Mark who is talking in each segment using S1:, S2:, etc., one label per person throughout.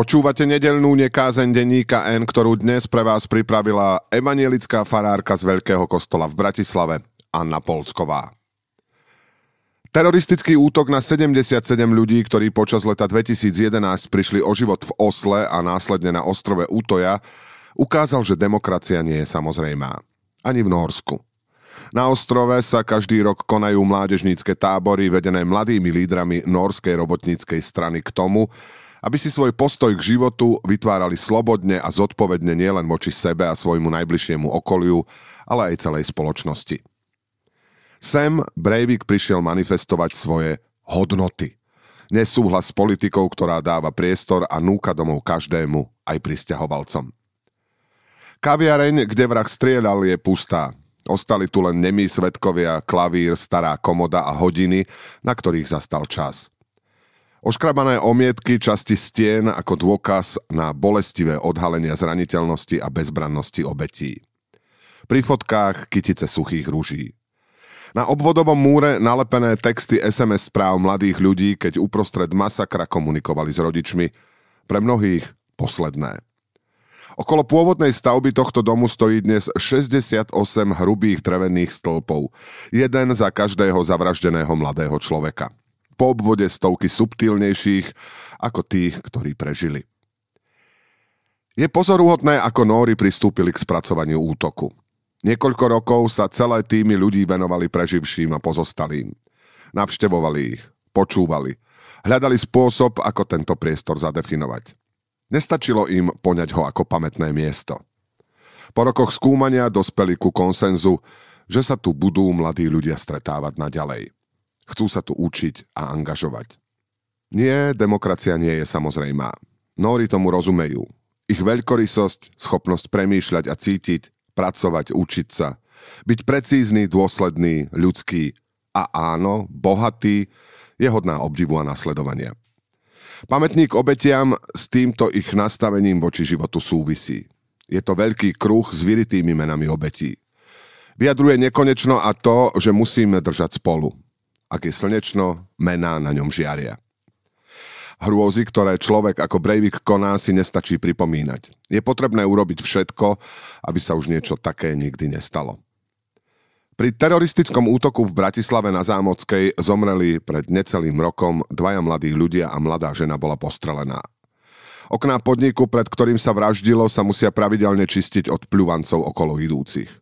S1: Počúvate nedelnú nekázeň denníka N, ktorú dnes pre vás pripravila evanielická farárka z Veľkého kostola v Bratislave, Anna Polsková. Teroristický útok na 77 ľudí, ktorí počas leta 2011 prišli o život v Osle a následne na ostrove Utoja, ukázal, že demokracia nie je samozrejmá. Ani v Norsku. Na ostrove sa každý rok konajú mládežnícke tábory vedené mladými lídrami norskej robotníckej strany k tomu, aby si svoj postoj k životu vytvárali slobodne a zodpovedne nielen voči sebe a svojmu najbližšiemu okoliu, ale aj celej spoločnosti. Sem Breivik prišiel manifestovať svoje hodnoty. Nesúhlas s politikou, ktorá dáva priestor a núka domov každému, aj pristahovalcom. Kaviareň, kde vrah strieľal, je pustá. Ostali tu len nemí svetkovia, klavír, stará komoda a hodiny, na ktorých zastal čas. Oškrabané omietky časti stien ako dôkaz na bolestivé odhalenia zraniteľnosti a bezbrannosti obetí. Pri fotkách kytice suchých rúží. Na obvodovom múre nalepené texty SMS správ mladých ľudí, keď uprostred masakra komunikovali s rodičmi, pre mnohých posledné. Okolo pôvodnej stavby tohto domu stojí dnes 68 hrubých drevených stĺpov, jeden za každého zavraždeného mladého človeka po obvode stovky subtilnejších ako tých, ktorí prežili. Je pozoruhodné, ako Nóri pristúpili k spracovaniu útoku. Niekoľko rokov sa celé týmy ľudí venovali preživším a pozostalým. Navštevovali ich, počúvali, hľadali spôsob, ako tento priestor zadefinovať. Nestačilo im poňať ho ako pamätné miesto. Po rokoch skúmania dospeli ku konsenzu, že sa tu budú mladí ľudia stretávať naďalej. Chcú sa tu učiť a angažovať. Nie, demokracia nie je samozrejmá. Nóri tomu rozumejú. Ich veľkorysosť, schopnosť premýšľať a cítiť, pracovať, učiť sa, byť precízny, dôsledný, ľudský a áno, bohatý, je hodná obdivu a nasledovania. Pamätník obetiam s týmto ich nastavením voči životu súvisí. Je to veľký kruh s vyritými menami obetí. Vyjadruje nekonečno a to, že musíme držať spolu ak je slnečno, mená na ňom žiaria. Hrôzy, ktoré človek ako Breivik koná, si nestačí pripomínať. Je potrebné urobiť všetko, aby sa už niečo také nikdy nestalo. Pri teroristickom útoku v Bratislave na Zámockej zomreli pred necelým rokom dvaja mladí ľudia a mladá žena bola postrelená. Okná podniku, pred ktorým sa vraždilo, sa musia pravidelne čistiť od pľuvancov okolo idúcich.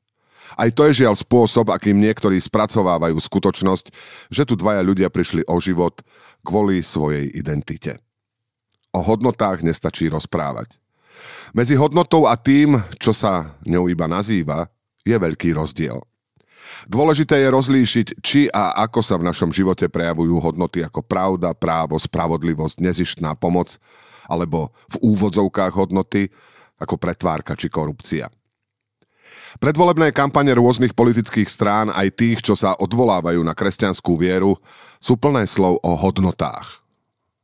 S1: Aj to je žiaľ spôsob, akým niektorí spracovávajú skutočnosť, že tu dvaja ľudia prišli o život kvôli svojej identite. O hodnotách nestačí rozprávať. Medzi hodnotou a tým, čo sa ňou iba nazýva, je veľký rozdiel. Dôležité je rozlíšiť, či a ako sa v našom živote prejavujú hodnoty ako pravda, právo, spravodlivosť, nezištná pomoc, alebo v úvodzovkách hodnoty ako pretvárka či korupcia. Predvolebné kampane rôznych politických strán, aj tých, čo sa odvolávajú na kresťanskú vieru, sú plné slov o hodnotách.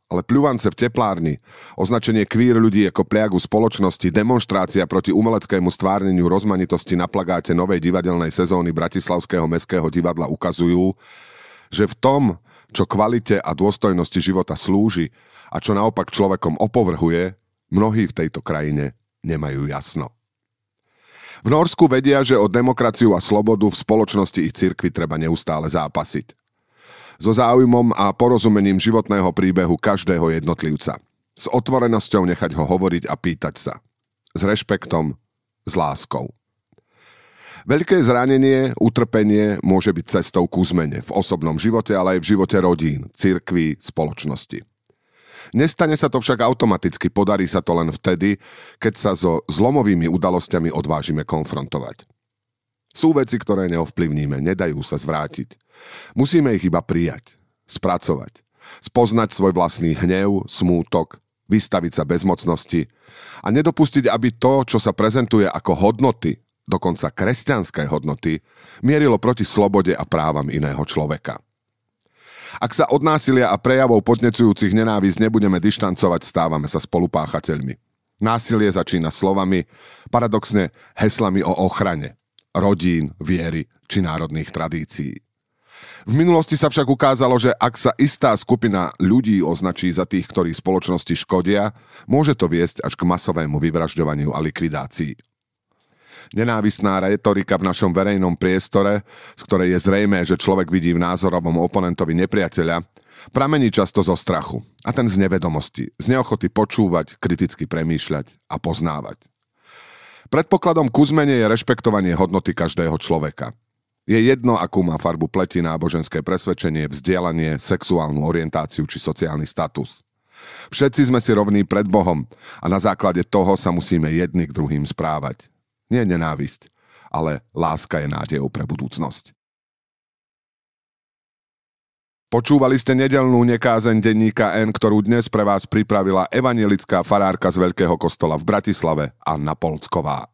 S1: Ale pľuvance v teplárni, označenie kvír ľudí ako pliagu spoločnosti, demonstrácia proti umeleckému stvárneniu rozmanitosti na plagáte novej divadelnej sezóny Bratislavského mestského divadla ukazujú, že v tom, čo kvalite a dôstojnosti života slúži a čo naopak človekom opovrhuje, mnohí v tejto krajine nemajú jasno. V Norsku vedia, že o demokraciu a slobodu v spoločnosti i cirkvi treba neustále zápasiť. So záujmom a porozumením životného príbehu každého jednotlivca. S otvorenosťou nechať ho hovoriť a pýtať sa. S rešpektom, s láskou. Veľké zranenie, utrpenie môže byť cestou ku zmene v osobnom živote, ale aj v živote rodín, cirkví, spoločnosti. Nestane sa to však automaticky, podarí sa to len vtedy, keď sa so zlomovými udalosťami odvážime konfrontovať. Sú veci, ktoré neovplyvníme, nedajú sa zvrátiť. Musíme ich iba prijať, spracovať, spoznať svoj vlastný hnev, smútok, vystaviť sa bezmocnosti a nedopustiť, aby to, čo sa prezentuje ako hodnoty, dokonca kresťanské hodnoty, mierilo proti slobode a právam iného človeka. Ak sa od násilia a prejavov podnecujúcich nenávisť nebudeme dištancovať, stávame sa spolupáchateľmi. Násilie začína slovami, paradoxne heslami o ochrane rodín, viery či národných tradícií. V minulosti sa však ukázalo, že ak sa istá skupina ľudí označí za tých, ktorí spoločnosti škodia, môže to viesť až k masovému vyvražďovaniu a likvidácii. Nenávistná retorika v našom verejnom priestore, z ktorej je zrejme, že človek vidí v názorovom oponentovi nepriateľa, pramení často zo strachu a ten z nevedomosti, z neochoty počúvať, kriticky premýšľať a poznávať. Predpokladom ku zmene je rešpektovanie hodnoty každého človeka – je jedno, akú má farbu pleti, náboženské presvedčenie, vzdielanie, sexuálnu orientáciu či sociálny status. Všetci sme si rovní pred Bohom a na základe toho sa musíme jedni k druhým správať. Nie nenávisť, ale láska je nádejou pre budúcnosť. Počúvali ste nedelnú nekázeň denníka N, ktorú dnes pre vás pripravila evanielická farárka z Veľkého kostola v Bratislave Anna Polcková.